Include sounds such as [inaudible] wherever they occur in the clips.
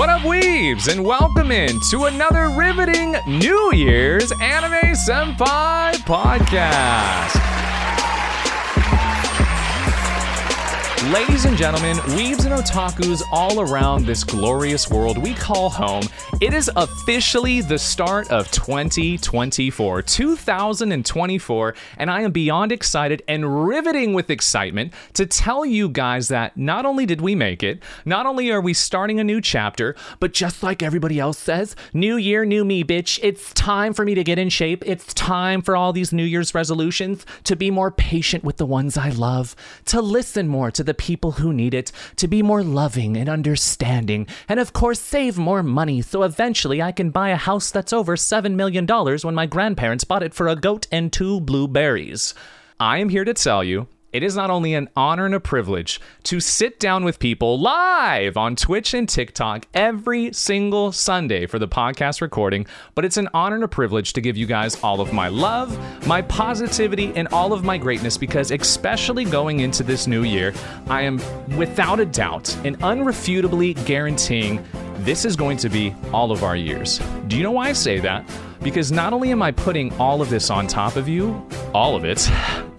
What up, weebs, and welcome in to another riveting New Year's Anime Senpai podcast. Ladies and gentlemen, weebs and otakus all around this glorious world we call home, it is officially the start of 2024, 2024, and I am beyond excited and riveting with excitement to tell you guys that not only did we make it, not only are we starting a new chapter, but just like everybody else says, new year, new me, bitch. It's time for me to get in shape. It's time for all these New Year's resolutions to be more patient with the ones I love, to listen more to the people who need it, to be more loving and understanding, and of course, save more money so eventually I can buy a house that's over $7 million when my grandparents bought it for a goat and two blueberries. I am here to tell you it is not only an honor and a privilege to sit down with people live on Twitch and TikTok every single Sunday for the podcast recording, but it's an honor and a privilege to give you guys all of my love, my positivity, and all of my greatness because, especially going into this new year, I am without a doubt and unrefutably guaranteeing this is going to be all of our years. Do you know why I say that? Because not only am I putting all of this on top of you, all of it, [laughs]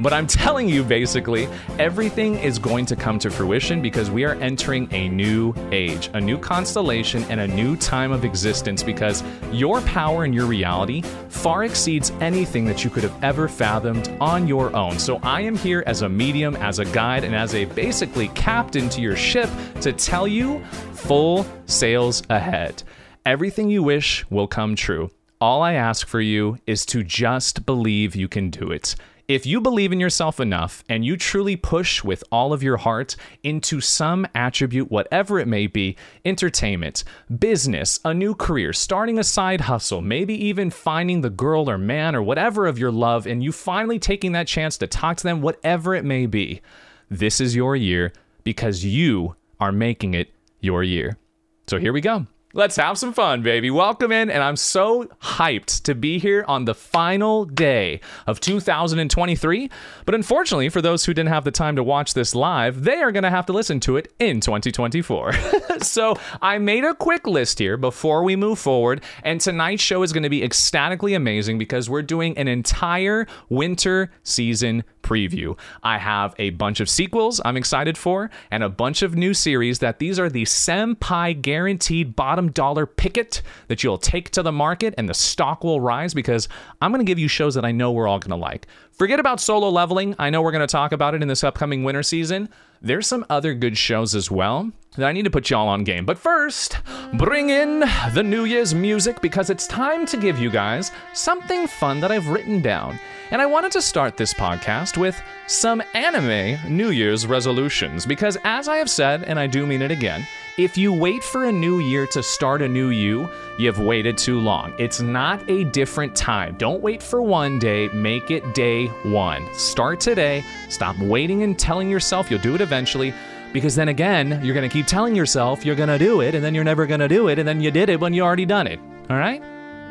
but I'm telling you, basically, everything is going to come to fruition because we are entering a new age, a new constellation, and a new time of existence because your power and your reality far exceeds anything that you could have ever fathomed on your own. So I am here as a medium, as a guide, and as a basically captain to your ship to tell you full sails ahead. Everything you wish will come true. All I ask for you is to just believe you can do it. If you believe in yourself enough and you truly push with all of your heart into some attribute, whatever it may be entertainment, business, a new career, starting a side hustle, maybe even finding the girl or man or whatever of your love, and you finally taking that chance to talk to them, whatever it may be, this is your year because you are making it your year. So here we go. Let's have some fun, baby. Welcome in, and I'm so hyped to be here on the final day of 2023. But unfortunately, for those who didn't have the time to watch this live, they are going to have to listen to it in 2024. [laughs] so I made a quick list here before we move forward, and tonight's show is going to be ecstatically amazing because we're doing an entire winter season preview. I have a bunch of sequels I'm excited for and a bunch of new series that these are the Senpai guaranteed bottom dollar picket that you'll take to the market and the stock will rise because I'm going to give you shows that I know we're all going to like. Forget about solo leveling. I know we're going to talk about it in this upcoming winter season. There's some other good shows as well that I need to put y'all on game. But first, bring in the New Year's music because it's time to give you guys something fun that I've written down. And I wanted to start this podcast with some anime New Year's resolutions because, as I have said, and I do mean it again, if you wait for a new year to start a new you, you've waited too long. It's not a different time. Don't wait for one day, make it day one. Start today. Stop waiting and telling yourself you'll do it eventually. Because then again, you're gonna keep telling yourself you're gonna do it, and then you're never gonna do it, and then you did it when you already done it. All right?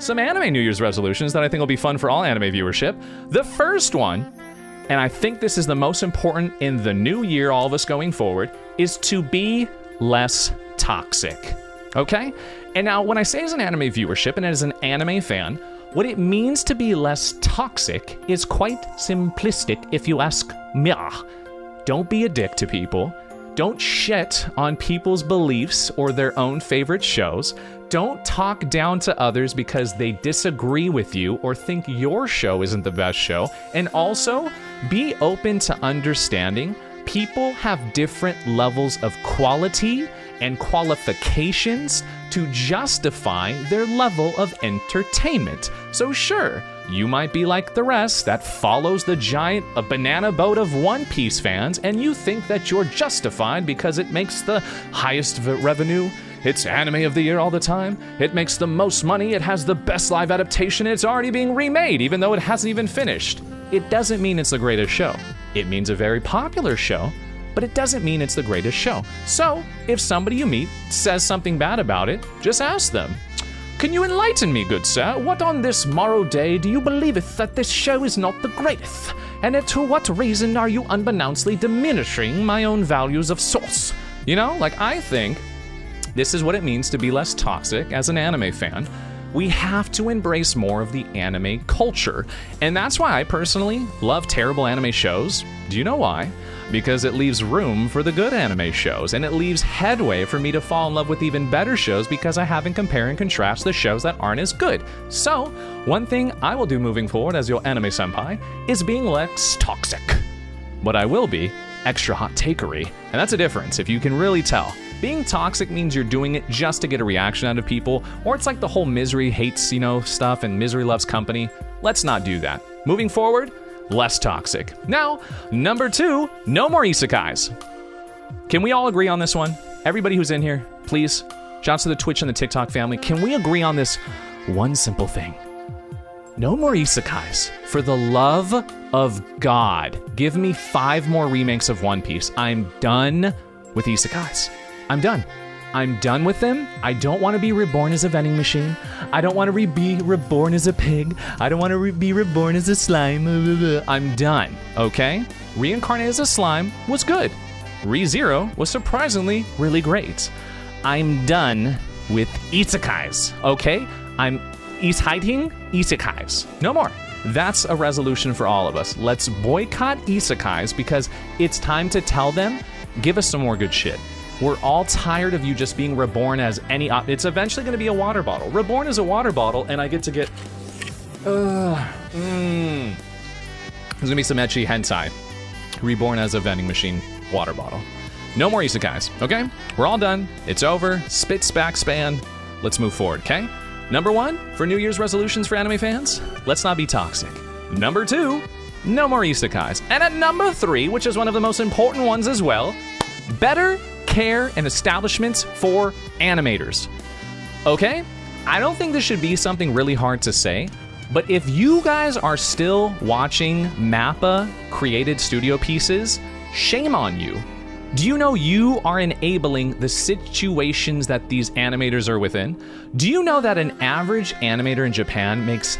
Some anime New Year's resolutions that I think will be fun for all anime viewership. The first one, and I think this is the most important in the new year, all of us going forward, is to be less toxic. Okay? And now, when I say as an anime viewership and as an anime fan, what it means to be less toxic is quite simplistic if you ask me. Don't be a dick to people. Don't shit on people's beliefs or their own favorite shows. Don't talk down to others because they disagree with you or think your show isn't the best show. And also, be open to understanding people have different levels of quality and qualifications to justify their level of entertainment. So, sure, you might be like the rest that follows the giant a banana boat of One Piece fans, and you think that you're justified because it makes the highest v- revenue It's anime of the year all the time. It makes the most money. It has the best live adaptation. It's already being remade, even though it hasn't even finished. It doesn't mean it's the greatest show. It means a very popular show, but it doesn't mean it's the greatest show. So, if somebody you meet says something bad about it, just ask them. Can you enlighten me, good sir? What on this morrow day do you believeth that this show is not the greatest? And to what reason are you unbeknownstly diminishing my own values of source? You know, like I think this is what it means to be less toxic as an anime fan. We have to embrace more of the anime culture. And that's why I personally love terrible anime shows. Do you know why? Because it leaves room for the good anime shows, and it leaves headway for me to fall in love with even better shows because I haven't compare and contrast the shows that aren't as good. So, one thing I will do moving forward as your anime senpai is being less toxic. But I will be extra hot takery. And that's a difference, if you can really tell. Being toxic means you're doing it just to get a reaction out of people, or it's like the whole misery hates, you know, stuff and misery loves company. Let's not do that. Moving forward, less toxic. Now, number two, no more isekais. Can we all agree on this one? Everybody who's in here, please, shouts to the Twitch and the TikTok family. Can we agree on this one simple thing? No more isekais. For the love of God, give me five more remakes of One Piece. I'm done with isekais. I'm done. I'm done with them. I don't want to be reborn as a vending machine. I don't want to re- be reborn as a pig. I don't want to re- be reborn as a slime. [laughs] I'm done, okay? Reincarnate as a slime was good. Re Zero was surprisingly really great. I'm done with isekais, okay? I'm is hiding isekais. No more. That's a resolution for all of us. Let's boycott isekais because it's time to tell them, give us some more good shit. We're all tired of you just being reborn as any. Op- it's eventually going to be a water bottle. Reborn as a water bottle, and I get to get. Uh, mm. There's to be some ecchi hentai. Reborn as a vending machine water bottle. No more isekais, okay? We're all done. It's over. Spits back span. Let's move forward, okay? Number one, for New Year's resolutions for anime fans, let's not be toxic. Number two, no more isekais. And at number three, which is one of the most important ones as well, better care and establishments for animators. Okay? I don't think this should be something really hard to say, but if you guys are still watching MAPPA created studio pieces, shame on you. Do you know you are enabling the situations that these animators are within? Do you know that an average animator in Japan makes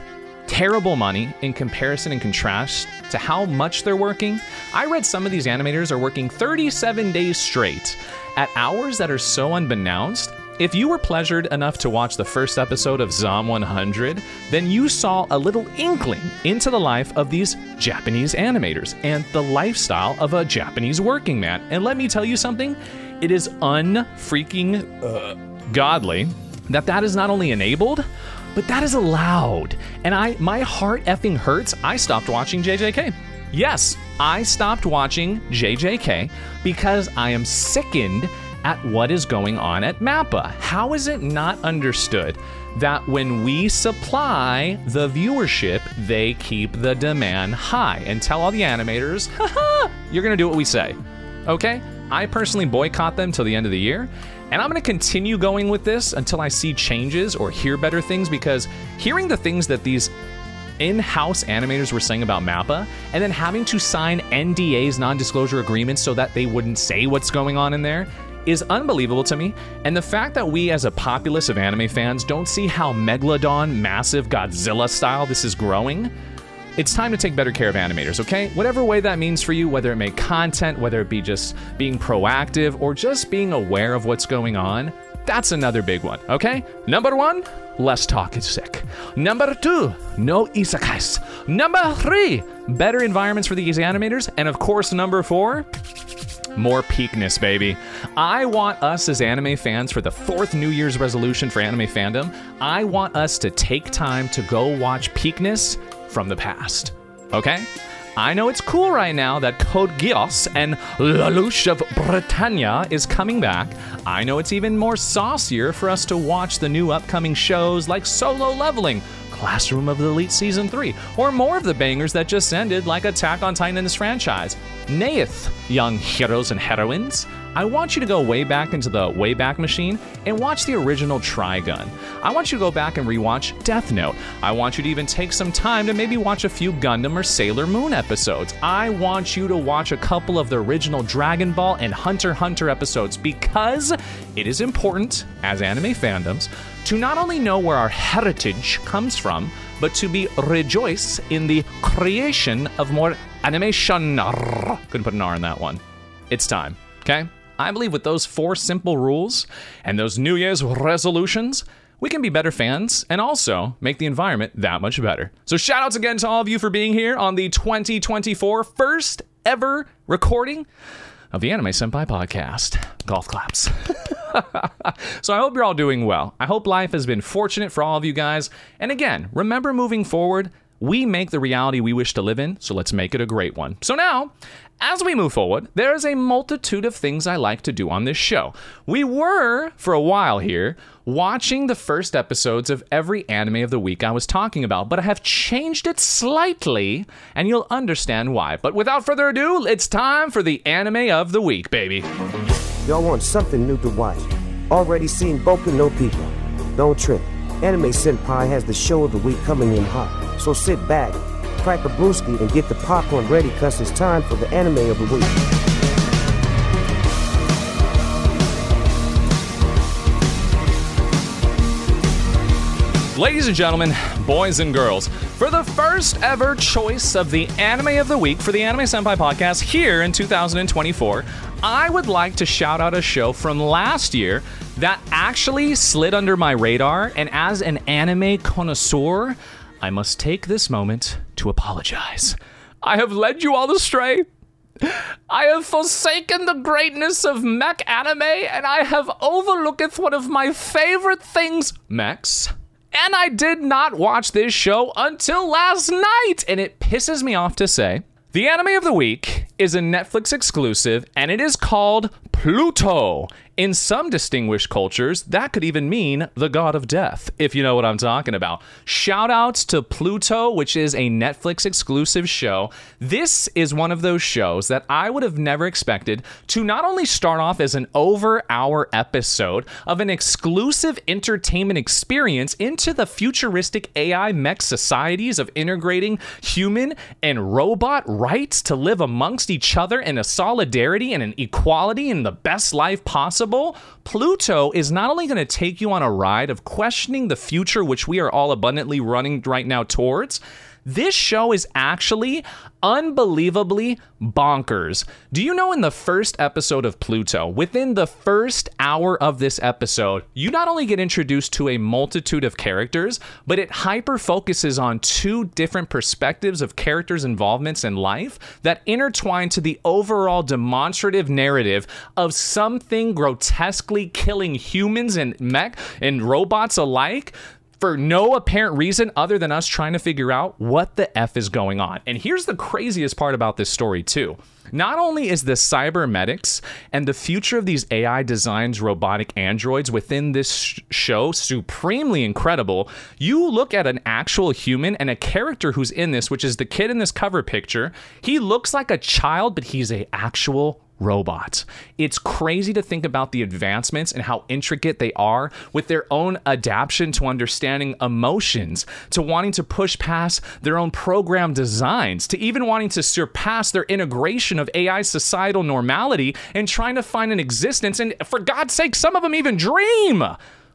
terrible money in comparison and contrast to how much they're working. I read some of these animators are working 37 days straight at hours that are so unbeknownst. If you were pleasured enough to watch the first episode of Zom 100, then you saw a little inkling into the life of these Japanese animators and the lifestyle of a Japanese working man. And let me tell you something, it is unfreaking uh, godly that that is not only enabled, but that is allowed. And I my heart effing hurts. I stopped watching JJK. Yes, I stopped watching JJK because I am sickened at what is going on at MAPPA. How is it not understood that when we supply the viewership, they keep the demand high and tell all the animators, [laughs] you're gonna do what we say. Okay? I personally boycott them till the end of the year. And I'm going to continue going with this until I see changes or hear better things because hearing the things that these in house animators were saying about MAPPA and then having to sign NDAs, non disclosure agreements, so that they wouldn't say what's going on in there is unbelievable to me. And the fact that we, as a populace of anime fans, don't see how Megalodon, massive Godzilla style this is growing it's time to take better care of animators, okay? Whatever way that means for you, whether it make content, whether it be just being proactive, or just being aware of what's going on, that's another big one, okay? Number one, less talk is sick. Number two, no isekais. Number three, better environments for these animators. And of course, number four, more peakness, baby. I want us as anime fans for the fourth New Year's resolution for anime fandom. I want us to take time to go watch peakness from the past. Okay? I know it's cool right now that Code Geass and Lelouch of Britannia is coming back. I know it's even more saucier for us to watch the new upcoming shows like Solo Leveling, Classroom of the Elite Season 3, or more of the bangers that just ended like Attack on Titan's franchise. Nayeth, young heroes and heroines. I want you to go way back into the Wayback Machine and watch the original Trigun. I want you to go back and rewatch Death Note. I want you to even take some time to maybe watch a few Gundam or Sailor Moon episodes. I want you to watch a couple of the original Dragon Ball and Hunter Hunter episodes because it is important, as anime fandoms, to not only know where our heritage comes from, but to be rejoice in the creation of more animation. Couldn't put an R in that one. It's time, okay? I believe with those four simple rules and those New Year's resolutions, we can be better fans and also make the environment that much better. So, shout outs again to all of you for being here on the 2024 first ever recording of the Anime Senpai podcast. Golf claps. [laughs] so I hope you're all doing well. I hope life has been fortunate for all of you guys. And again, remember moving forward, we make the reality we wish to live in, so let's make it a great one. So now, as we move forward, there is a multitude of things I like to do on this show. We were, for a while here, watching the first episodes of every anime of the week I was talking about, but I have changed it slightly, and you'll understand why. But without further ado, it's time for the anime of the week, baby. Y'all want something new to watch. Already seen Boku no Pico. Don't trip. Anime Senpai has the show of the week coming in hot. So sit back, crack a brewski, and get the popcorn ready cause it's time for the anime of the week. Ladies and gentlemen, boys and girls, for the first ever choice of the anime of the week for the Anime Senpai podcast here in 2024, I would like to shout out a show from last year that actually slid under my radar. And as an anime connoisseur, I must take this moment to apologize. I have led you all astray. I have forsaken the greatness of mech anime, and I have overlooked one of my favorite things, mechs. And I did not watch this show until last night, and it pisses me off to say. The anime of the week is a Netflix exclusive, and it is called Pluto. In some distinguished cultures, that could even mean the god of death, if you know what I'm talking about. Shout outs to Pluto, which is a Netflix exclusive show. This is one of those shows that I would have never expected to not only start off as an over hour episode of an exclusive entertainment experience into the futuristic AI mech societies of integrating human and robot rights to live amongst each other in a solidarity and an equality in the best life possible Pluto is not only going to take you on a ride of questioning the future, which we are all abundantly running right now towards, this show is actually unbelievably bonkers. Do you know in the first episode of Pluto, within the first hour of this episode, you not only get introduced to a multitude of characters, but it hyper focuses on two different perspectives of characters' involvements in life that intertwine to the overall demonstrative narrative of something grotesquely killing humans and mech and robots alike for no apparent reason other than us trying to figure out what the F is going on. And here's the craziest part about this story, too. Not only is the cybernetics and the future of these AI designs robotic androids within this sh- show supremely incredible, you look at an actual human and a character who's in this, which is the kid in this cover picture. He looks like a child, but he's a actual robots. It's crazy to think about the advancements and how intricate they are with their own adaptation to understanding emotions, to wanting to push past their own program designs, to even wanting to surpass their integration of AI societal normality and trying to find an existence. And for God's sake, some of them even dream.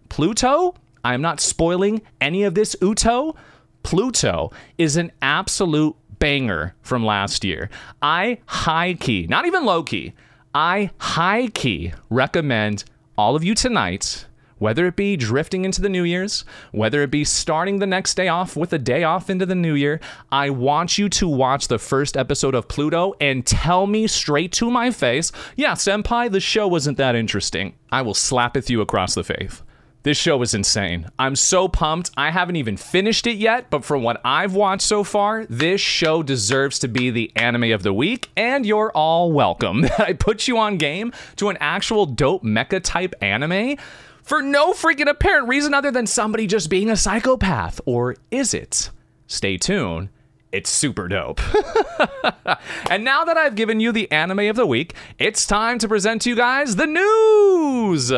Pluto, I'm not spoiling any of this Uto. Pluto is an absolute banger from last year. I high key, not even low key, I high key recommend all of you tonight, whether it be drifting into the New Year's, whether it be starting the next day off with a day off into the New Year, I want you to watch the first episode of Pluto and tell me straight to my face, yeah, Senpai, the show wasn't that interesting. I will slap it you across the face. This show is insane. I'm so pumped. I haven't even finished it yet, but from what I've watched so far, this show deserves to be the anime of the week, and you're all welcome. [laughs] I put you on game to an actual dope mecha type anime for no freaking apparent reason other than somebody just being a psychopath. Or is it? Stay tuned it's super dope. [laughs] and now that I've given you the anime of the week, it's time to present to you guys the news.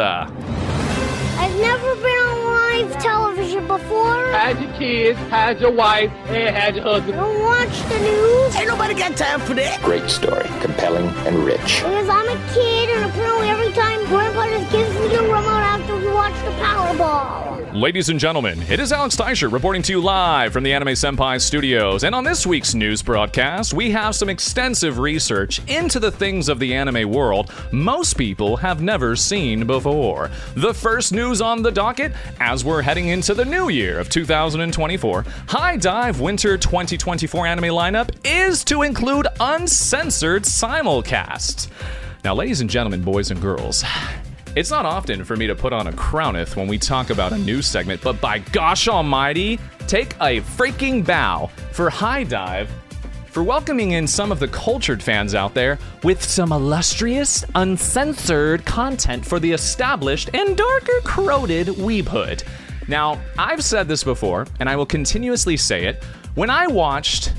I've never been on live television before. Had your kids, had your wife, and had your I husband. don't watch the news Ain't nobody got time for that. Great story, compelling and rich. because I'm a kid, and apparently every time Grandpa just gives me the remote after we watch the Powerball. Ladies and gentlemen, it is Alex Teicher reporting to you live from the Anime Senpai studios. And on this week's news broadcast, we have some extensive research into the things of the anime world most people have never seen before. The first news on the docket, as we're heading into the new year of 2024, HIDIVE Winter 2024 anime lineup is to include uncensored simulcasts. Now, ladies and gentlemen, boys and girls, it's not often for me to put on a crowneth when we talk about a news segment, but by gosh almighty, take a freaking bow for HIDIVE for welcoming in some of the cultured fans out there with some illustrious, uncensored content for the established and darker corroded weebhood. Now, I've said this before, and I will continuously say it. When I watched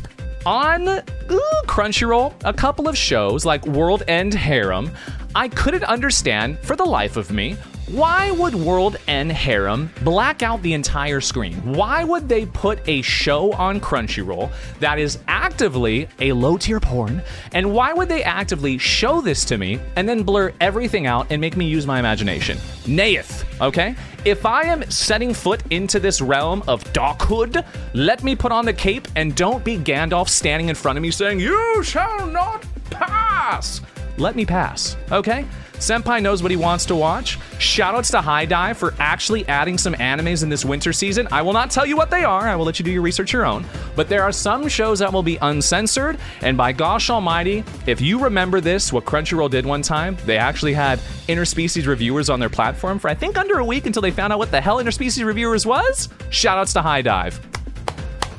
on ooh, Crunchyroll a couple of shows like World End Harem, I couldn't understand for the life of me why would World End Harem black out the entire screen? Why would they put a show on Crunchyroll that is actively a low tier porn? And why would they actively show this to me and then blur everything out and make me use my imagination? Nayeth, okay? If I am setting foot into this realm of doghood, let me put on the cape and don't be Gandalf standing in front of me saying, You shall not pass! Let me pass, okay? Senpai knows what he wants to watch. Shoutouts to HIDIVE for actually adding some animes in this winter season. I will not tell you what they are, I will let you do your research your own. But there are some shows that will be uncensored, and by gosh almighty, if you remember this, what Crunchyroll did one time, they actually had interspecies reviewers on their platform for I think under a week until they found out what the hell interspecies reviewers was. Shoutouts to HIDIVE.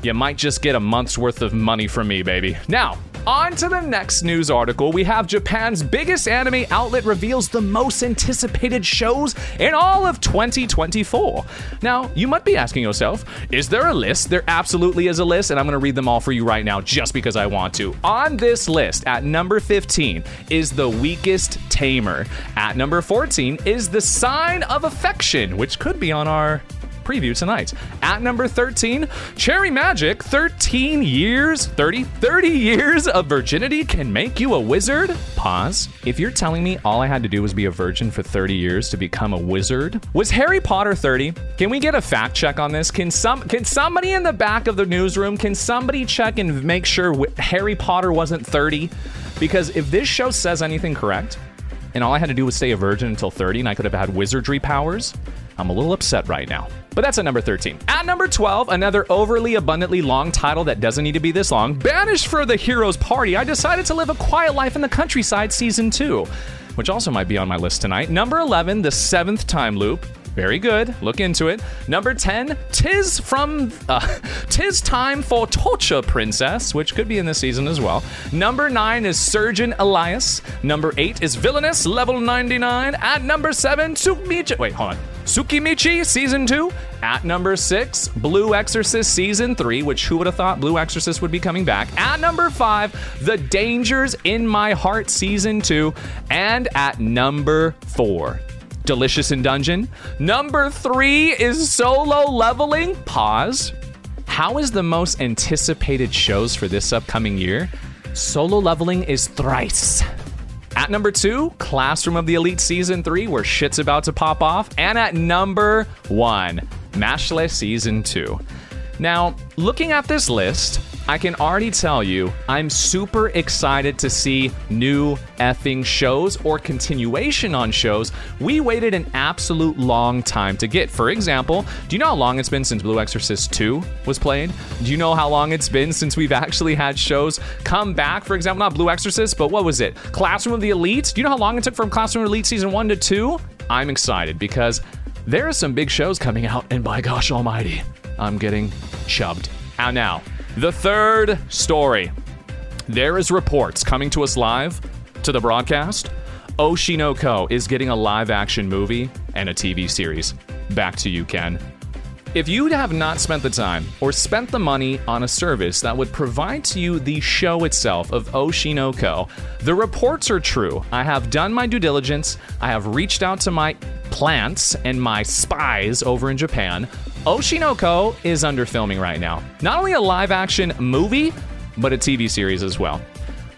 You might just get a month's worth of money from me, baby. Now, on to the next news article. We have Japan's biggest anime outlet reveals the most anticipated shows in all of 2024. Now, you might be asking yourself, is there a list? There absolutely is a list, and I'm going to read them all for you right now just because I want to. On this list, at number 15 is The Weakest Tamer. At number 14 is The Sign of Affection, which could be on our preview tonight. At number 13, Cherry Magic 13 years, 30, 30 years of virginity can make you a wizard? Pause. If you're telling me all I had to do was be a virgin for 30 years to become a wizard, was Harry Potter 30? Can we get a fact check on this? Can some can somebody in the back of the newsroom, can somebody check and make sure Harry Potter wasn't 30? Because if this show says anything correct, and all I had to do was stay a virgin until 30 and I could have had wizardry powers, I'm a little upset right now. But that's at number 13. At number 12, another overly abundantly long title that doesn't need to be this long. Banished for the Hero's Party, I decided to live a quiet life in the countryside season 2, which also might be on my list tonight. Number 11, The Seventh Time Loop. Very good. Look into it. Number 10, Tis from uh, [laughs] Tis Time for Torture Princess, which could be in this season as well. Number 9 is Surgeon Elise. Number 8 is Villainess Level 99. At number 7, Tsukimichi. Wait, hold on. Tsukimichi Season 2. At number 6, Blue Exorcist Season 3, which who would have thought Blue Exorcist would be coming back. At number 5, The Dangers in My Heart Season 2. And at number 4, Delicious in Dungeon. Number three is Solo Leveling. Pause. How is the most anticipated shows for this upcoming year? Solo Leveling is thrice. Number two, Classroom of the Elite Season 3, where shit's about to pop off. And at number one, Mashle Season 2. Now, looking at this list, I can already tell you I'm super excited to see new effing shows or continuation on shows we waited an absolute long time to get. For example, do you know how long it's been since Blue Exorcist 2 was played? Do you know how long it's been since we've actually had shows come back? For example, not Blue Exorcist, but what was it? Classroom of the Elite? Do you know how long it took from Classroom of Elite season 1 to 2? I'm excited because there are some big shows coming out, and by gosh almighty, I'm getting chubbed. And now, the third story. There is reports coming to us live to the broadcast. Oshi no Ko is getting a live action movie and a TV series. Back to you, Ken. If you have not spent the time or spent the money on a service that would provide to you the show itself of Oshi no Ko, the reports are true. I have done my due diligence. I have reached out to my plants and my spies over in Japan. Oshi no Ko is under filming right now. Not only a live action movie, but a TV series as well.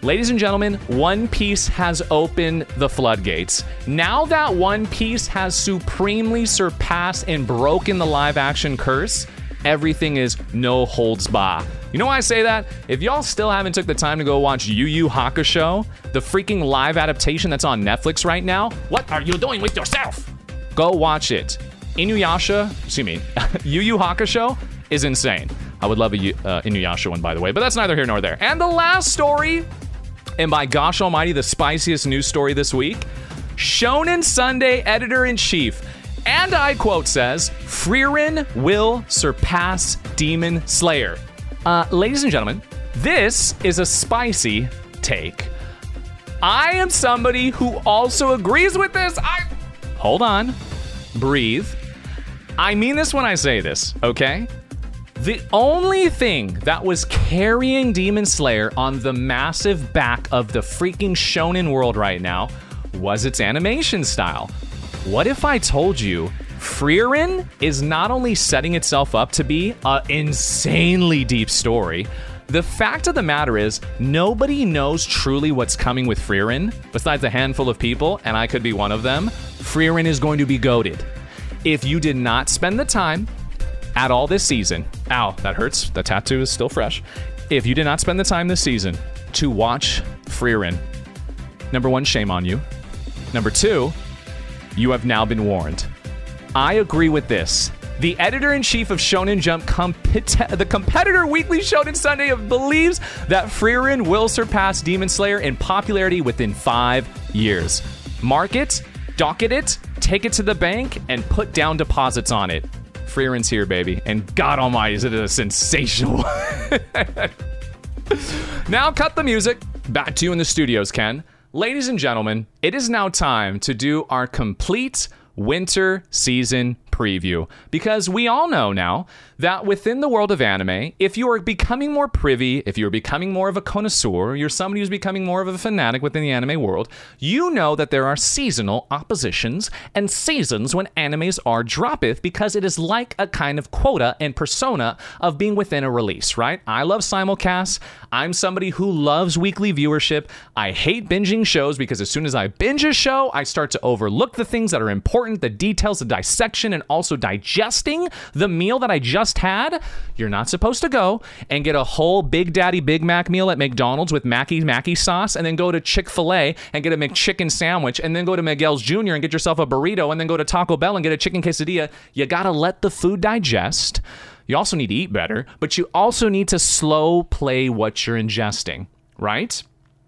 Ladies and gentlemen, One Piece has opened the floodgates. Now that One Piece has supremely surpassed and broken the live action curse, everything is no holds bar. You know why I say that? If y'all still haven't took the time to go watch Yu Yu Hakusho, the freaking live adaptation that's on Netflix right now, what are you doing with yourself? Go watch it. Inuyasha, excuse me, [laughs] Yu Yu Hakusho is insane. I would love a uh, Inuyasha one, by the way, but that's neither here nor there. And the last story and by gosh almighty, the spiciest news story this week Shonen Sunday editor in chief, and I quote says, Frieren will surpass Demon Slayer. Uh, ladies and gentlemen, this is a spicy take. I am somebody who also agrees with this. I. Hold on. Breathe. I mean this when I say this, okay? The only thing that was carrying Demon Slayer on the massive back of the freaking shonen world right now was its animation style. What if I told you Frieren is not only setting itself up to be an insanely deep story, the fact of the matter is, nobody knows truly what's coming with Frieren, besides a handful of people, and I could be one of them. Frieren is going to be goaded. If you did not spend the time at all this season, ow, that hurts. The tattoo is still fresh. If you did not spend the time this season to watch Frieren, number one, shame on you. Number two, you have now been warned. I agree with this. The editor in chief of Shonen Jump, the competitor Weekly Shonen Sunday, believes that Frieren will surpass Demon Slayer in popularity within five years. Mark it, docket it, take it to the bank, and put down deposits on it. Frieren's here, baby. And God almighty, is it a sensational. [laughs] now cut the music. Back to you in the studios, Ken. Ladies and gentlemen, it is now time to do our complete winter season preview because we all know now that within the world of anime, if you are becoming more privy, if you're becoming more of a connoisseur, you're somebody who's becoming more of a fanatic within the anime world, you know that there are seasonal oppositions and seasons when animes are droppeth because it is like a kind of quota and persona of being within a release, right? I love simulcasts. I'm somebody who loves weekly viewership. I hate binging shows because as soon as I binge a show, I start to overlook the things that are important, the details, the dissection, and also digesting the meal that I just had, you're not supposed to go and get a whole Big Daddy Big Mac meal at McDonald's with Mackie Mackie sauce and then go to Chick fil A and get a McChicken sandwich and then go to Miguel's Jr. and get yourself a burrito and then go to Taco Bell and get a chicken quesadilla. You gotta let the food digest. You also need to eat better, but you also need to slow play what you're ingesting, right?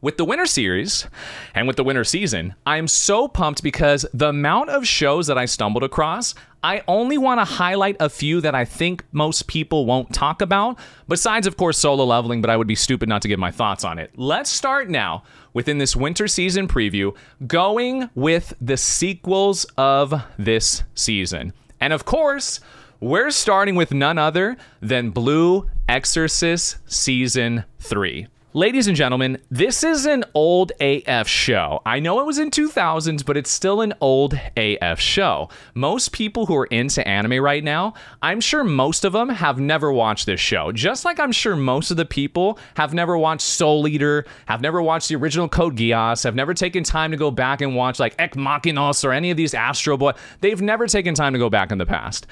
With the winter series and with the winter season, I'm so pumped because the amount of shows that I stumbled across, I only want to highlight a few that I think most people won't talk about, besides, of course, solo leveling, but I would be stupid not to give my thoughts on it. Let's start now within this winter season preview, going with the sequels of this season. And of course, we're starting with none other than Blue Exorcist Season 3. Ladies and gentlemen, this is an old AF show. I know it was in 2000s, but it's still an old AF show. Most people who are into anime right now, I'm sure most of them have never watched this show. Just like I'm sure most of the people have never watched Soul Eater, have never watched the original Code Geass, have never taken time to go back and watch like Ex Machinos or any of these Astro Boy. They've never taken time to go back in the past.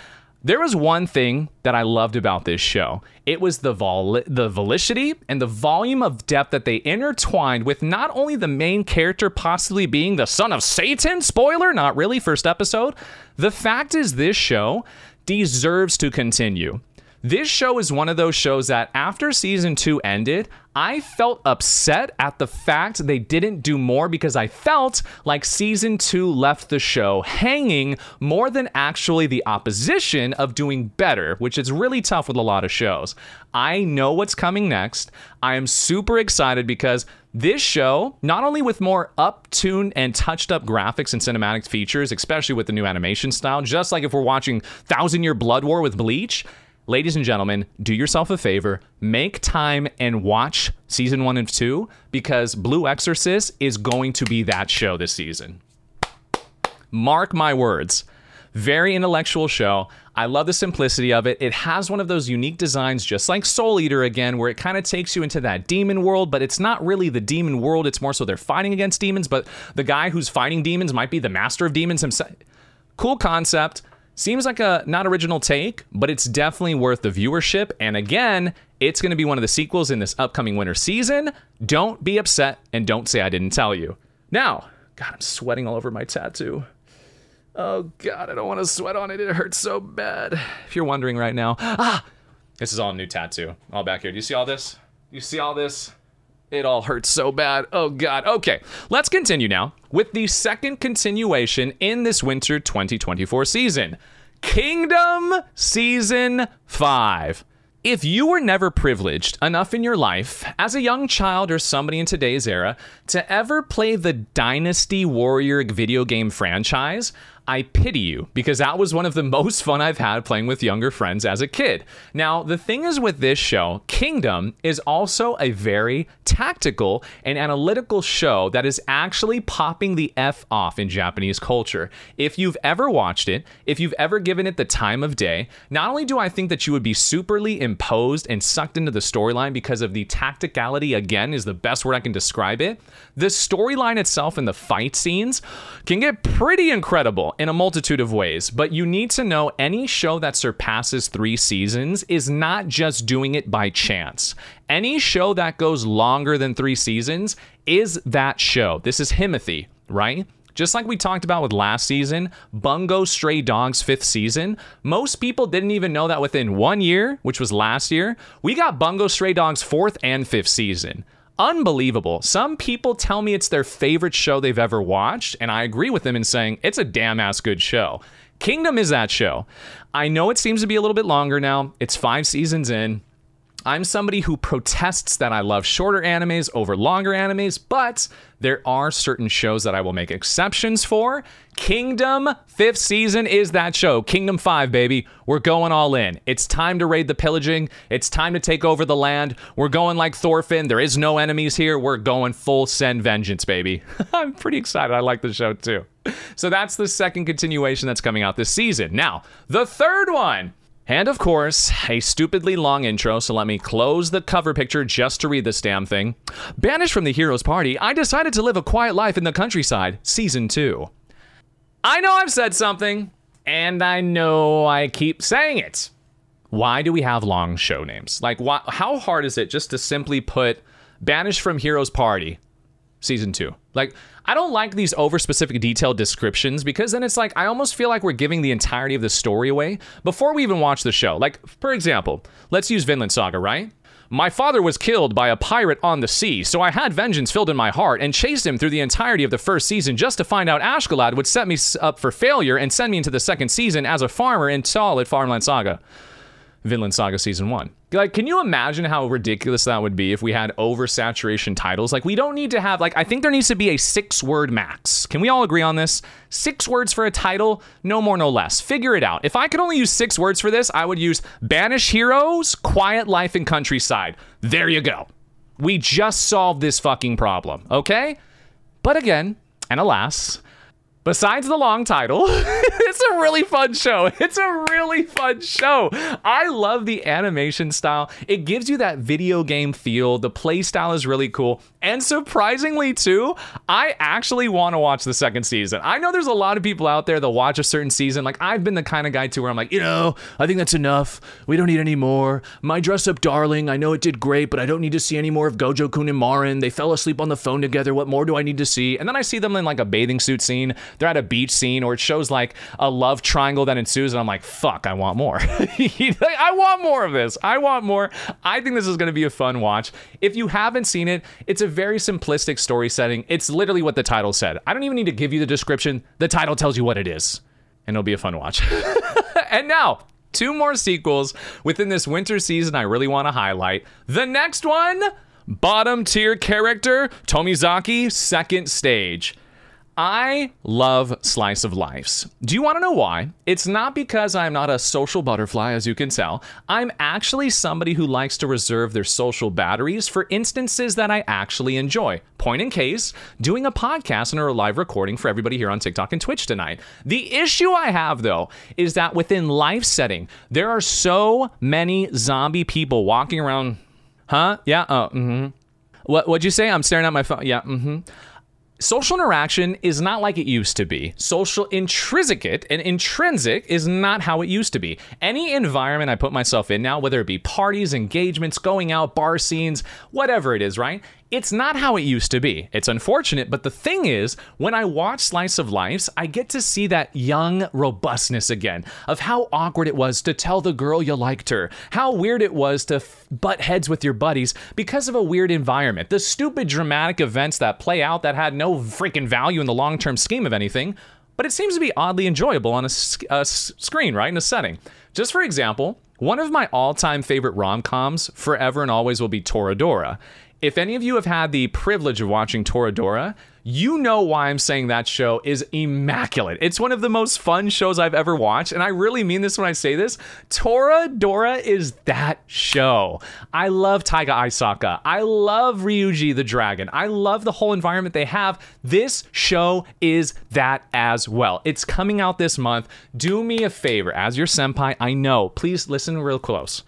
There was one thing that I loved about this show. It was the vol- the velocity and the volume of depth that they intertwined with not only the main character possibly being the son of Satan, spoiler, not really first episode. The fact is this show deserves to continue. This show is one of those shows that after season two ended, I felt upset at the fact they didn't do more because I felt like season two left the show hanging more than actually the opposition of doing better, which is really tough with a lot of shows. I know what's coming next. I am super excited because this show, not only with more up-tuned and touched up graphics and cinematic features, especially with the new animation style, just like if we're watching Thousand Year Blood War with Bleach, ladies and gentlemen, do yourself a favor, make time and watch season one and two because Blue Exorcist is going to be that show this season. Mark my words. Very intellectual show. I love the simplicity of it. It has one of those unique designs, just like Soul Eater again, where it kind of takes you into that demon world, but it's not really the demon world. It's more so they're fighting against demons, but the guy who's fighting demons might be the master of demons himself. Cool concept. Seems like a not original take, but it's definitely worth the viewership. And again, it's going to be one of the sequels in this upcoming winter season. Don't be upset and don't say I didn't tell you. Now, God, I'm sweating all over my tattoo. Oh God, I don't want to sweat on it. It hurts so bad. If you're wondering right now, [gasps] ah, this is all new tattoo. All back here. Do you see all this? You see all this? It all hurts so bad. Oh God. Okay, let's continue now with the second continuation in this winter 2024 season, Kingdom Season Five. If you were never privileged enough in your life, as a young child or somebody in today's era, to ever play the Dynasty Warrior video game franchise, I pity you because that was one of the [laughs] most fun I've had playing with younger friends as a kid. Now, the thing is with this show, Kingdom is also a very tactical and analytical show that is actually popping the F off in Japanese culture. If you've ever watched it, if you've ever given it the time of day, not only do I think that you would be superly imposed and sucked into the storyline because of the tacticality, again, is the best word I can describe it, the storyline itself and the fight scenes can get pretty incredible in a multitude of ways, but you need to know any show that surpasses three seasons is not just doing it by chance. Any show that goes longer than three seasons is that show. This is Himothy, right? Just like we talked about with last season, Bungo Stray Dogs fifth season, most people didn't even know that within one year, which was last year, we got Bungo Stray Dogs fourth and fifth season unbelievable. Some people tell me it's their favorite show they've ever watched, and I agree with them in saying it's a damn ass good show. Kingdom is that show. I know it seems to be a little bit longer now, it's five seasons in. I'm somebody who protests that I love shorter animes over longer animes, but there are certain shows that I will make exceptions for. Kingdom, fifth season is that show. Kingdom 5, baby. We're going all in. It's time to raid the pillaging. It's time to take over the land. We're going like Thorfinn. There is no enemies here. We're going full send vengeance, baby. [laughs] I'm pretty excited. I like the show too. So that's the second continuation that's coming out this season. Now, the third one and of course, a stupidly long intro, so let me close the cover picture just to read this damn thing. Banished from the hero's party, I decided to live a quiet life in the countryside, season 2. I know I've said something, and I know I keep saying it. Why do we have long show names? Like, how hard is it just to simply put Banished from Hero's Party, season 2? Like, I don't like these over specific detailed descriptions because then it's like I almost feel like we're giving the entirety of the story away before we even watch the show. Like, for example, let's use Vinland Saga, right? My father was killed by a pirate on the sea, so I had vengeance filled in my heart and chased him through the entirety of the first season just to find out Askeladd would set me up for failure and send me into the second season as a farmer in Solid Farmland Saga. Vinland Saga Season 1. Like, can you imagine how ridiculous that would be if we had oversaturation titles? Like, we don't need to have, like, I think there needs to be a six word max. Can we all agree on this? Six words for a title, no more, no less. Figure it out. If I could only use six words for this, I would use Banish Heroes, Quiet Life in Countryside. There you go. We just solved this fucking problem, okay? But again, and alas, Besides the long title, [laughs] it's a really fun show. It's a really fun show. I love the animation style. It gives you that video game feel. The play style is really cool. And surprisingly, too, I actually want to watch the second season. I know there's a lot of people out there that watch a certain season. Like, I've been the kind of guy, too, where I'm like, you know, I think that's enough. We don't need any more. My dress up darling, I know it did great, but I don't need to see any more of Gojo Kun and Marin. They fell asleep on the phone together. What more do I need to see? And then I see them in like a bathing suit scene they're at a beach scene, or it shows like a love triangle that ensues, and I'm like, fuck, I want more. [laughs] I want more of this. I want more. I think this is going to be a fun watch. If you haven't seen it, it's a very simplistic story setting. It's literally what the title said. I don't even need to give you the description. The title tells you what it is, and it'll be a fun watch. [laughs] and now, two more sequels within this winter season I really want to highlight. The next one, bottom tier character, Tomozaki, second stage. I love slice of lives. Do you want to know why? It's not because I'm not a social butterfly, as you can tell. I'm actually somebody who likes to reserve their social batteries for instances that I actually enjoy. Point in case, doing a podcast and a live recording for everybody here on TikTok and Twitch tonight. The issue I have, though, is that within life setting, there are so many zombie people walking around. Huh? Yeah. Oh, mm hmm. What, what'd you say? I'm staring at my phone. Yeah. Mm hmm social interaction is not like it used to be. Social intrinsic and intrinsic is not how it used to be. Any environment I put myself in now, whether it be parties, engagements, going out, bar scenes, whatever it is, right? It's not how it used to be. It's unfortunate, but the thing is, when I watch Slice of Life, I get to see that young robustness again of how awkward it was to tell the girl you liked her, how weird it was to f- butt heads with your buddies because of a weird environment, the stupid dramatic events that play out that had no freaking value in the long term scheme of anything, but it seems to be oddly enjoyable on a, a screen, right? In a setting. Just for example, one of my all time favorite rom coms forever and always will be Toradora if any of you have had the privilege of watching Toradora, you know why I'm saying that show is immaculate. It's one of the most fun shows I've ever watched, and I really mean this when I say this. Toradora is that show. I love Taiga Aisaka. I love Ryuji the Dragon. I love the whole environment they have. This show is that as well. It's coming out this month. Do me a favor, as your senpai, I know, please listen real close.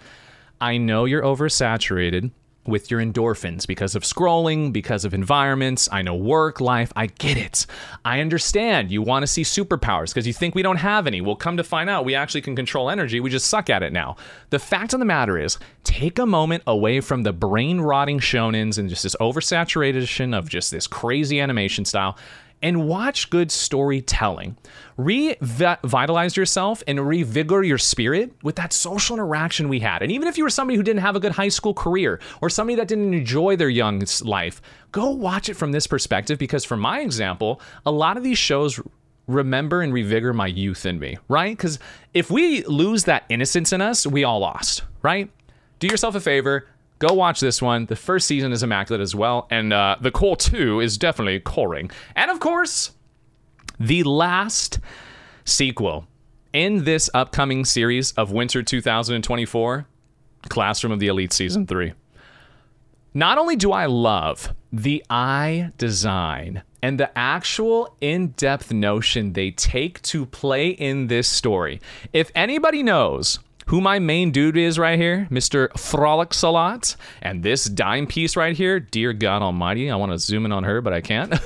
I know you're oversaturated with your endorphins because of scrolling, because of environments. I know work, life. I get it. I understand you want to see superpowers because you think we don't have any. We'll come to find out we actually can control energy. We just suck at it now. The fact of the matter is, take a moment away from the brain rotting shonens and just this oversaturation of just this crazy animation style and watch good storytelling. Revitalize yourself and revigor your spirit with that social interaction we had. And even if you were somebody who didn't have a good high school career or somebody that didn't enjoy their young life, go watch it from this perspective because, for my example, a lot of these shows remember and revigor my youth in me, right? Because if we lose that innocence in us, we all lost, right? Do yourself a favor, Go watch this one. The first season is immaculate as well, and uh, the core two is definitely coring. And of course, the last sequel in this upcoming series of Winter 2024 Classroom of the Elite Season 3. Not only do I love the eye design and the actual in depth notion they take to play in this story, if anybody knows who my main dude is right here, Mr. Frolic Salat, and this dime piece right here, dear God Almighty, I want to zoom in on her, but I can't. [laughs]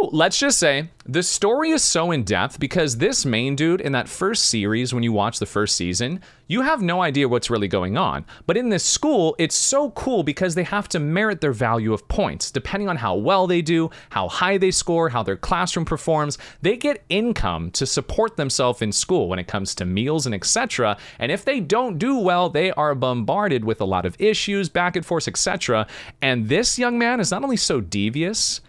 Woo! Let's just say the story is so in depth because this main dude in that first series, when you watch the first season, you have no idea what's really going on. But in this school, it's so cool because they have to merit their value of points. Depending on how well they do, how high they score, how their classroom performs, they get income to support themselves in school when it comes to meals and etc. And if they don't do well, they are bombarded with a lot of issues, back and forth, etc. And this young man is not only so devious,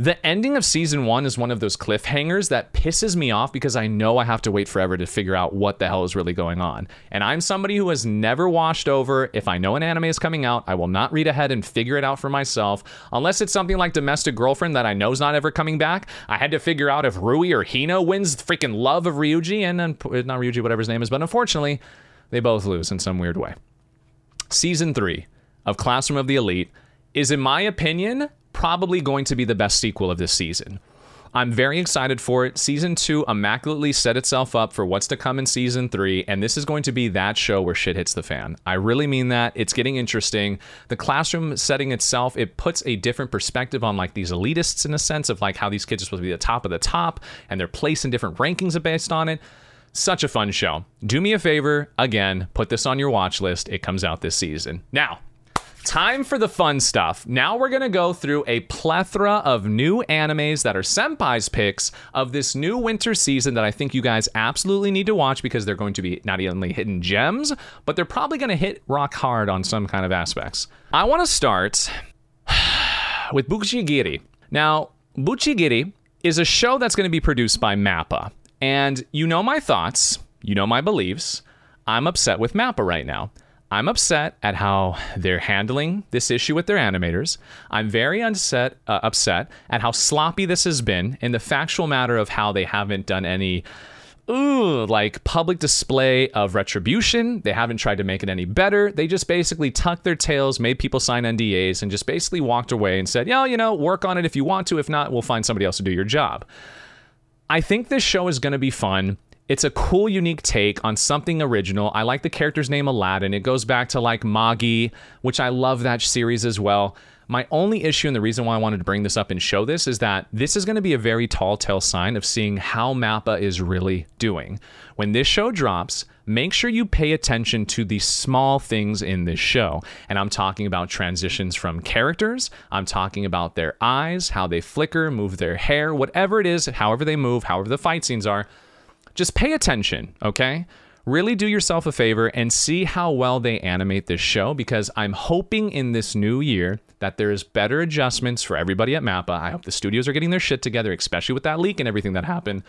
the ending of season one is one of those cliffhangers that pisses me off because I know I have to wait forever to figure out what the hell is really going on. And I'm somebody who has never watched over. If I know an anime is coming out, I will not read ahead and figure it out for myself. Unless it's something like Domestic Girlfriend that I know is not ever coming back. I had to figure out if Rui or Hina wins the freaking love of Ryuji and uh, then, not Ryuji, whatever his name is, but unfortunately, they both lose in some weird way. Season three of Classroom of the Elite is, in my opinion, probably going to be the best sequel of this season. I'm very excited for it. Season two immaculately set itself up for what's to come in season three, and this is going to be that show where shit hits the fan. I really mean that. It's getting interesting. The classroom setting itself, it puts a different perspective on like these elitists in a sense of like how these kids are supposed to be the top of the top and their place in different rankings are based on it. Such a fun show. Do me a favor, again, put this on your watch list. It comes out this season. Now, time for the fun stuff. Now we're going to go through a plethora of new animes that are Senpai's picks of this new winter season that I think you guys absolutely need to watch because they're going to be not only hidden gems, but they're probably going to hit rock hard on some kind of aspects. I want to start [sighs] with Buchigiri. Now, Buchigiri is a show that's going to be produced by Mappa. And you know my thoughts, you know my beliefs. I'm upset with Mappa right now. I'm upset at how they're handling this issue with their animators. I'm very upset, uh, upset at how sloppy this has been in the factual matter of how they haven't done any ooh, like public display of retribution. They haven't tried to make it any better. They just basically tucked their tails, made people sign NDAs, and just basically walked away and said, yeah, you know, work on it if you want to. If not, we'll find somebody else to do your job. I think this show is going to be fun. It's a cool, unique take on something original. I like the character's name Aladdin. It goes back to like Magi, which I love that series as well. My only issue and the reason why I wanted to bring this up and show this is that this is going to be a very tall tale sign of seeing how Mappa is really doing. When this show drops, make sure you pay attention to the small things in this show. And I'm talking about transitions from characters, I'm talking about their eyes, how they flicker, move their hair, whatever it is, however they move, however the fight scenes are just pay attention, okay? Really do yourself a favor and see how well they animate this show because I'm hoping in this new year that there's better adjustments for everybody at Mappa. I hope the studios are getting their shit together, especially with that leak and everything that happened.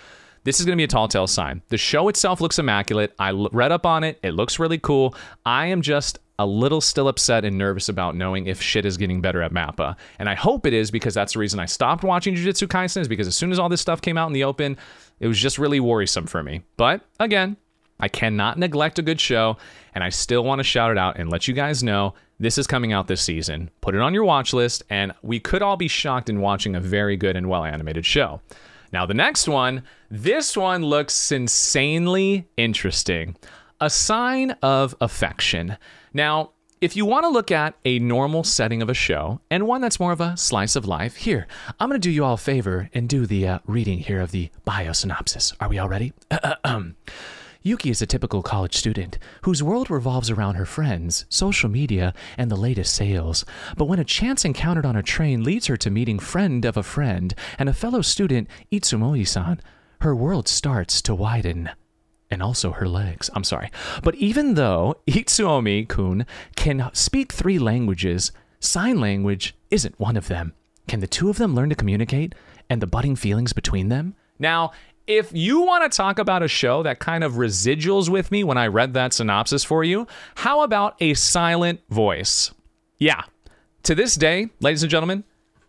This is going to be a tall tale sign. The show itself looks immaculate. I read up on it. It looks really cool. I am just a little still upset and nervous about knowing if shit is getting better at Mappa. And I hope it is because that's the reason I stopped watching Jujutsu Kaisen is because as soon as all this stuff came out in the open, it was just really worrisome for me. But again, I cannot neglect a good show, and I still want to shout it out and let you guys know this is coming out this season. Put it on your watch list, and we could all be shocked in watching a very good and well animated show. Now, the next one, this one looks insanely interesting. A sign of affection. Now, if you want to look at a normal setting of a show and one that's more of a slice of life, here, I'm going to do you all a favor and do the uh, reading here of the bio synopsis. Are we all ready? [clears throat] Yuki is a typical college student whose world revolves around her friends, social media, and the latest sales. But when a chance encounter on a train leads her to meeting friend of a friend and a fellow student, Itsuomi-san, her world starts to widen and also her legs. I'm sorry. But even though [laughs] Itsuomi kun can speak three languages, sign language isn't one of them. Can the two of them learn to communicate and the budding feelings between them? Now, if you want to talk about a show that kind of residuals with me when I read that synopsis for you, how about a silent voice? Yeah. To this day, ladies and gentlemen,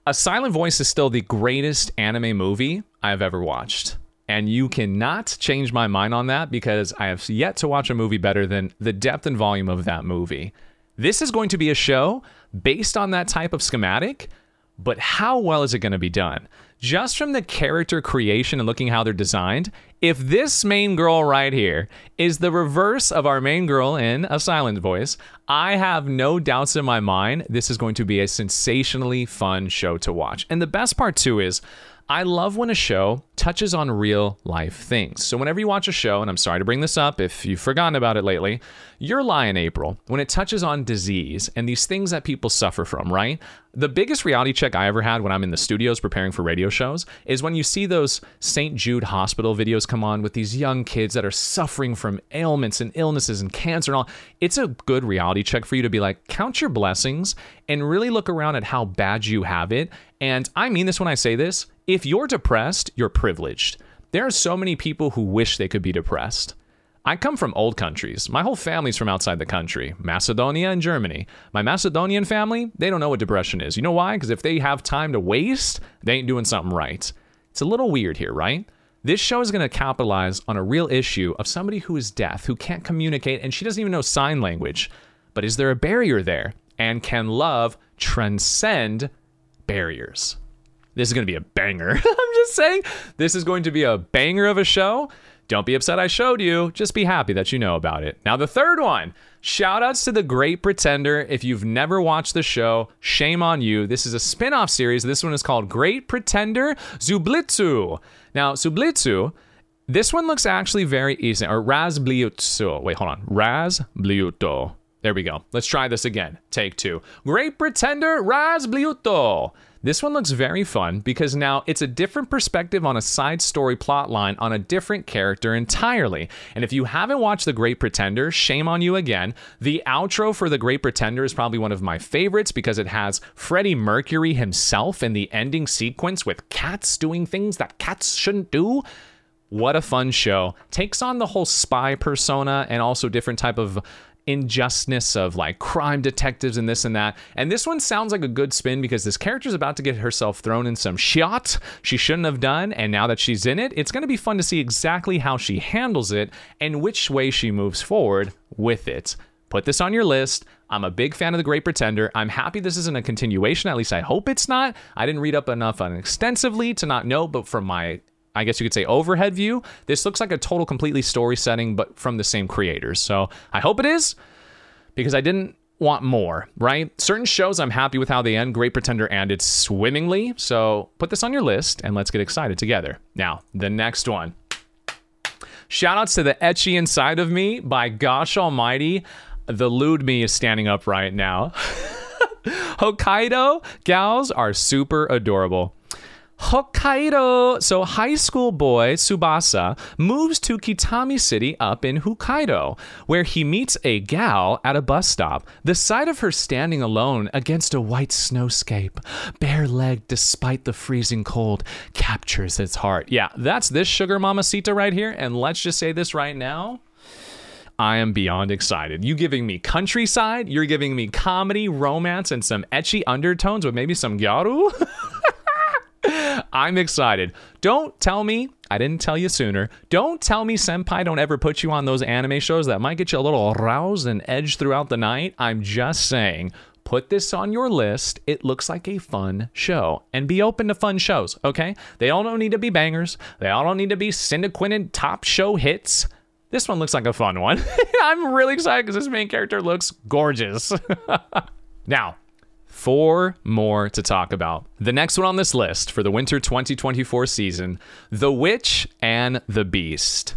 A Silent Voice is still the greatest anime movie I've ever watched. And you cannot change my mind on that because I have yet to watch a movie better than the depth and volume of that movie. This is going to be a show based on that type of schematic, but how well is it going to be done? Just from the character creation and looking how they're designed, if this main girl right here is the reverse of our main girl in A Silent Voice, I have no doubts in my mind this is going to be a sensationally fun show to watch. And the best part, too, is I love when a show touches on real life things. So, whenever you watch a show, and I'm sorry to bring this up if you've forgotten about it lately, Your Lie in April, when it touches on disease and these things that people suffer from, right? The biggest reality check I ever had when I'm in the studios preparing for radio shows is when you see those St. Jude hospital videos come on with these young kids that are suffering from ailments and illnesses and cancer and all. It's a good reality check for you to be like, count your blessings and really look around at how bad you have it. And I mean this when I say this if you're depressed, you're privileged. There are so many people who wish they could be depressed. I come from old countries. My whole family's from outside the country, Macedonia and Germany. My Macedonian family, they don't know what depression is. You know why? Because if they have time to waste, they ain't doing something right. It's a little weird here, right? This show is going to capitalize on a real issue of somebody who is deaf, who can't communicate, and she doesn't even know sign language. But is there a barrier there? And can love transcend barriers? This is going to be a banger. [laughs] I'm just saying, this is going to be a banger of a show. Don't be upset I showed you. Just be happy that you know about it. Now, the third one shout outs to The Great Pretender. If you've never watched the show, shame on you. This is a spin off series. This one is called Great Pretender Zublitsu. Now, Zublitsu. This one looks actually very easy. Or Razbliutsu. Wait, hold on. Razbliuto. There we go. Let's try this again. Take two. Great Pretender Razbliuto. This one looks very fun because now it's a different perspective on a side story plot line on a different character entirely. And if you haven't watched The Great Pretender, shame on you again. The outro for The Great Pretender is probably one of my favorites because it has Freddie Mercury himself in the ending sequence with cats doing things that cats shouldn't do. What a fun show. Takes on the whole spy persona and also different type of injustice of like crime detectives and this and that. And this one sounds like a good spin because this character's about to get herself thrown in some shot she shouldn't have done. And now that she's in it, it's going to be fun to see exactly how she handles it and which way she moves forward with it. Put this on your list. I'm a big fan of The Great Pretender. I'm happy this isn't a continuation. At least I hope it's not. I didn't read up enough on extensively to not know, but from my I guess you could say overhead view. This looks like a total completely story setting, but from the same creators. So I hope it is because I didn't want more, right? Certain shows I'm happy with how they end. Great Pretender ended swimmingly. So put this on your list and let's get excited together. Now, the next one. Shout outs to the Ecchi Inside of Me by Gosh Almighty. The lewd me is standing up right now. [laughs] Hokkaido gals are super adorable. Hokkaido. So, high school boy Tsubasa moves to Kitami City up in Hokkaido, where he meets a gal at a bus stop. The sight of her standing alone against a white snowscape, bare legged despite the freezing cold, captures his heart. Yeah, that's this sugar mamacita right here. And let's just say this right now. I am beyond excited. You giving me countryside, you're giving me comedy, romance, and some ecchi undertones with maybe some gyaru. [laughs] I'm excited. Don't tell me, I didn't tell you sooner. Don't tell me, Senpai, don't ever put you on those anime shows that might get you a little aroused and edged throughout the night. I'm just saying, put this on your list. It looks like a fun show. And be open to fun shows, okay? They all don't need to be bangers, they all don't need to be Cindequinted top show hits. This one looks like a fun one. [laughs] I'm really excited because this main character looks gorgeous. [laughs] now, Four more to talk about. The next one on this list for the winter 2024 season The Witch and the Beast.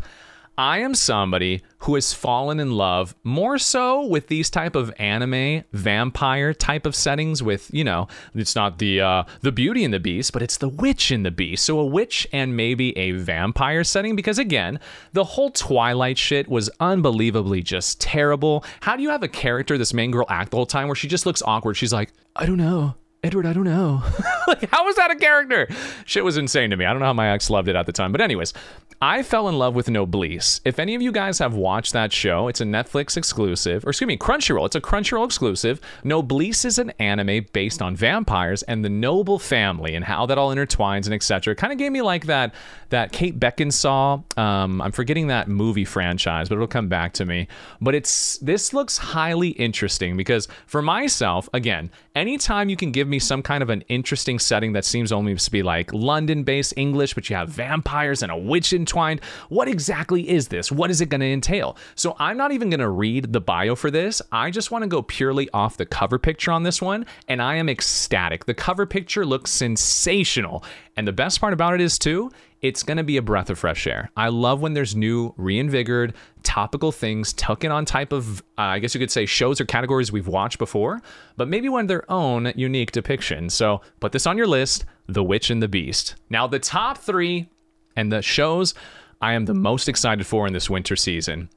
I am somebody who has fallen in love more so with these type of anime vampire type of settings with, you know, it's not the uh, the beauty in the beast, but it's the witch in the beast. So a witch and maybe a vampire setting because again, the whole Twilight shit was unbelievably just terrible. How do you have a character this main girl act the whole time where she just looks awkward? She's like, "I don't know." Edward, I don't know. [laughs] [laughs] like, how was that a character? Shit was insane to me. I don't know how my ex loved it at the time. But, anyways, I fell in love with Noblesse. If any of you guys have watched that show, it's a Netflix exclusive, or excuse me, Crunchyroll. It's a Crunchyroll exclusive. Noblesse is an anime based on vampires and the noble family and how that all intertwines and etc. Kind of gave me like that that Kate Beckinsale. Um, I'm forgetting that movie franchise, but it'll come back to me. But it's this looks highly interesting because for myself, again, anytime you can give me some kind of an interesting setting that seems only to be like London-based English, but you have vampires and a witch entwined, what exactly is this? What is it going to entail? So I'm not even going to read the bio for this. I just want to go purely off the cover picture on this one, and I am ecstatic. The cover picture looks sensational. And the best part about it is, too, it's going to be a breath of fresh air. I love when there's new, reinvigorated, topical things tucking on type of, uh, I guess you could say, shows or categories we've watched before, but maybe one of their own unique depiction. So put this on your list The Witch and the Beast. Now, the top three and the shows I am the most excited for in this winter season.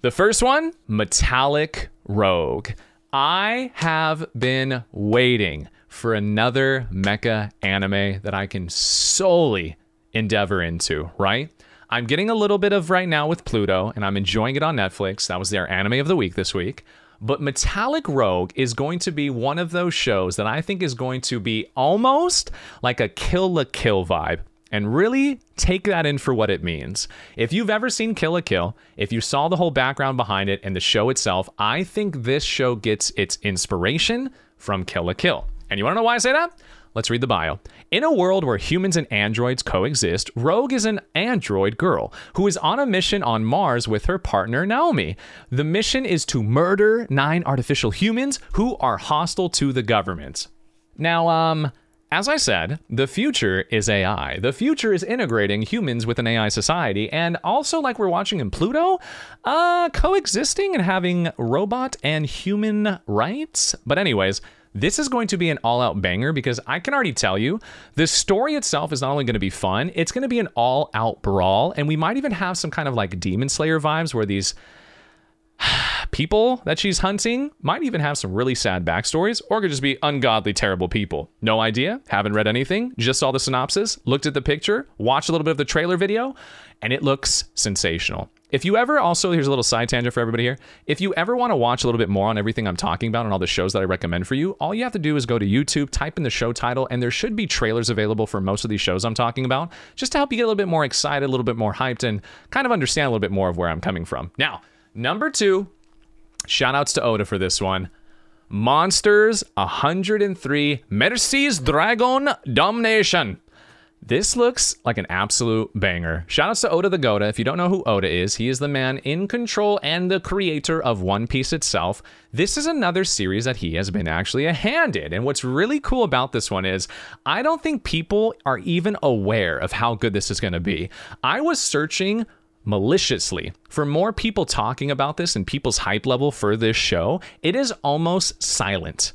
The first one, Metallic Rogue. I have been waiting for another mecha anime that I can solely endeavor into, right? I'm getting a little bit of right now with Pluto, and I'm enjoying it on Netflix. That was their anime of the week this week. But Metallic Rogue is going to be one of those shows that I think is going to be almost like a Kill la Kill vibe. And really take that in for what it means. If you've ever seen Kill la Kill, if you saw the whole background behind it and the show itself, I think this show gets its inspiration from Kill la Kill. And you wanna know why I say that? Let's read the bio. In a world where humans and androids coexist, Rogue is an android girl who is on a mission on Mars with her partner Naomi. The mission is to murder nine artificial humans who are hostile to the government. Now, um, as I said, the future is AI. The future is integrating humans with an AI society, and also, like we're watching in Pluto, uh, coexisting and having robot and human rights. But, anyways, this is going to be an all out banger because I can already tell you the story itself is not only going to be fun, it's going to be an all out brawl. And we might even have some kind of like Demon Slayer vibes where these [sighs] people that she's hunting might even have some really sad backstories or could just be ungodly terrible people. No idea, haven't read anything, just saw the synopsis, looked at the picture, watched a little bit of the trailer video, and it looks sensational. If you ever also, here's a little side tangent for everybody here. If you ever want to watch a little bit more on everything I'm talking about and all the shows that I recommend for you, all you have to do is go to YouTube, type in the show title, and there should be trailers available for most of these shows I'm talking about, just to help you get a little bit more excited, a little bit more hyped, and kind of understand a little bit more of where I'm coming from. Now, number two, shout outs to Oda for this one. Monsters 103 Mercies Dragon Domination. This looks like an absolute banger. Shoutouts to Oda the Goda. If you don't know who Oda is, he is the man in control and the creator of One Piece itself. This is another series that he has been actually a hand in. And what's really cool about this one is I don't think people are even aware of how good this is going to be. I was searching maliciously for more people talking about this and people's hype level for this show. It is almost silent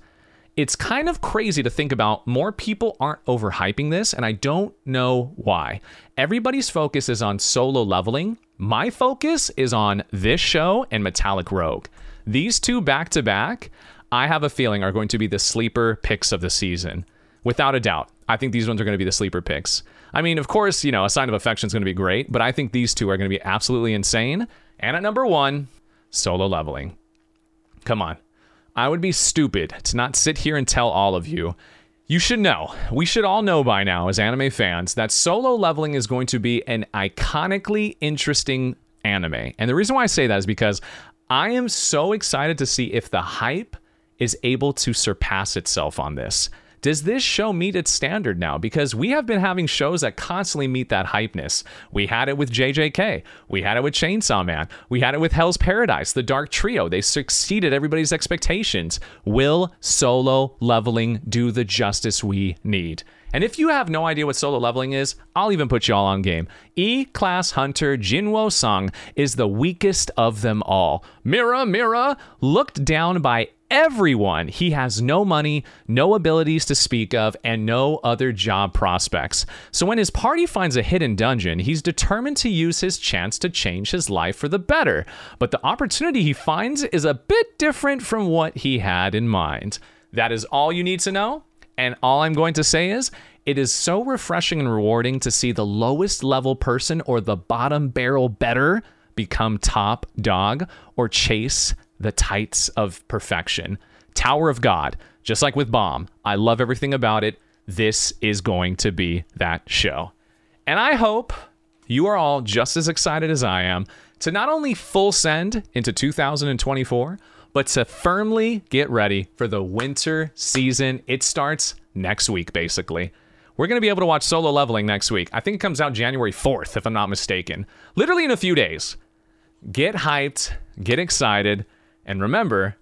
it's kind of crazy to think about more people aren't overhyping this, and I don't know why. Everybody's focus is on solo leveling. My focus is on this show and Metallic Rogue. These two back to back, I have a feeling are going to be the sleeper picks of the season. Without a doubt. I think these ones are going to be the sleeper picks. I mean, of course, you know, a sign of affection is going to be great, but I think these two are going to be absolutely insane. And at number one, solo leveling. Come on. I would be stupid to not sit here and tell all of you. You should know, we should all know by now as anime fans, that solo leveling is going to be an iconically interesting anime. And the reason why I say that is because I am so excited to see if the hype is able to surpass itself on this. Does this show meet its standard now? Because we have been having shows that constantly meet that hypeness. We had it with JJK. We had it with Chainsaw Man. We had it with Hell's Paradise, the Dark Trio. They succeeded everybody's expectations. Will solo leveling do the justice we need? And if you have no idea what solo leveling is, I'll even put you all on game. E Class Hunter Jinwoo Sung is the weakest of them all. Mira, Mira, looked down by everyone. He has no money, no abilities to speak of, and no other job prospects. So when his party finds a hidden dungeon, he's determined to use his chance to change his life for the better. But the opportunity he finds is a bit different from what he had in mind. That is all you need to know. And all I'm going to say is, it is so refreshing and rewarding to see the lowest level person or the bottom barrel better become top dog or chase the tights of perfection. Tower of God, just like with Baam, I love everything about it. This is going to be that show. And I hope you are all just as excited as I am to not only full send into 2024, but to firmly get ready for the winter season. It starts next week, basically. We're going to be able to watch Solo Leveling next week. I think it comes out January 4th, if I'm not mistaken. Literally in a few days. Get hyped, get excited. And remember,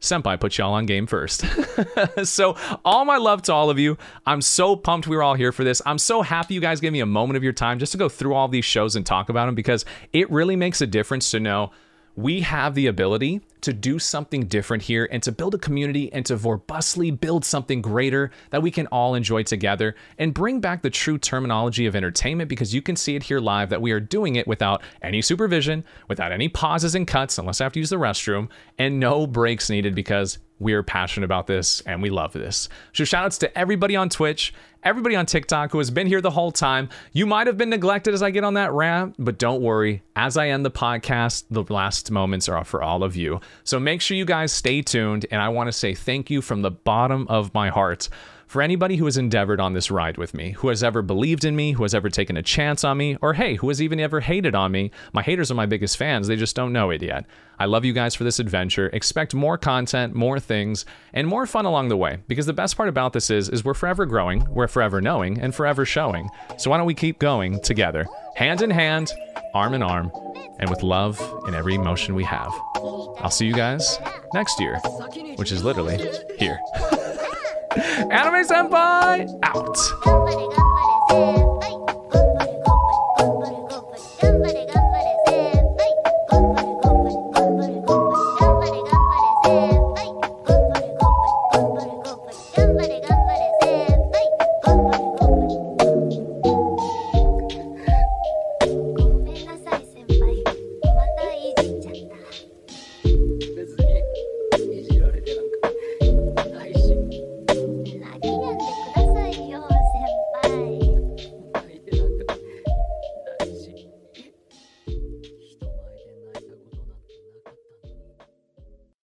Senpai put y'all on game first. [laughs] so, all my love to all of you. I'm so pumped we were all here for this. I'm so happy you guys gave me a moment of your time just to go through all these shows and talk about them because it really makes a difference to know we have the ability to do something different here and to build a community and to robustly build something greater that we can all enjoy together and bring back the true terminology of entertainment because you can see it here live that we are doing it without any supervision, without any pauses and cuts, unless I have to use the restroom, and no breaks needed because we're passionate about this and we love this. So, shout outs to everybody on Twitch, everybody on TikTok who has been here the whole time. You might have been neglected as I get on that rant, but don't worry. As I end the podcast, the last moments are for all of you. So make sure you guys stay tuned. And I want to say thank you from the bottom of my heart for anybody who has endeavored on this ride with me, who has ever believed in me, who has ever taken a chance on me, or hey, who has even ever hated on me. My haters are my biggest fans, they just don't know it yet. I love you guys for this adventure. Expect more content, more things, and more fun along the way. Because the best part about this is, is we're forever growing, we're forever knowing, and forever showing. So why don't we keep going together, hand in hand, arm in arm, and with love in every emotion we have. I'll see you guys next year, which is literally here. [laughs] Anime Senpai out.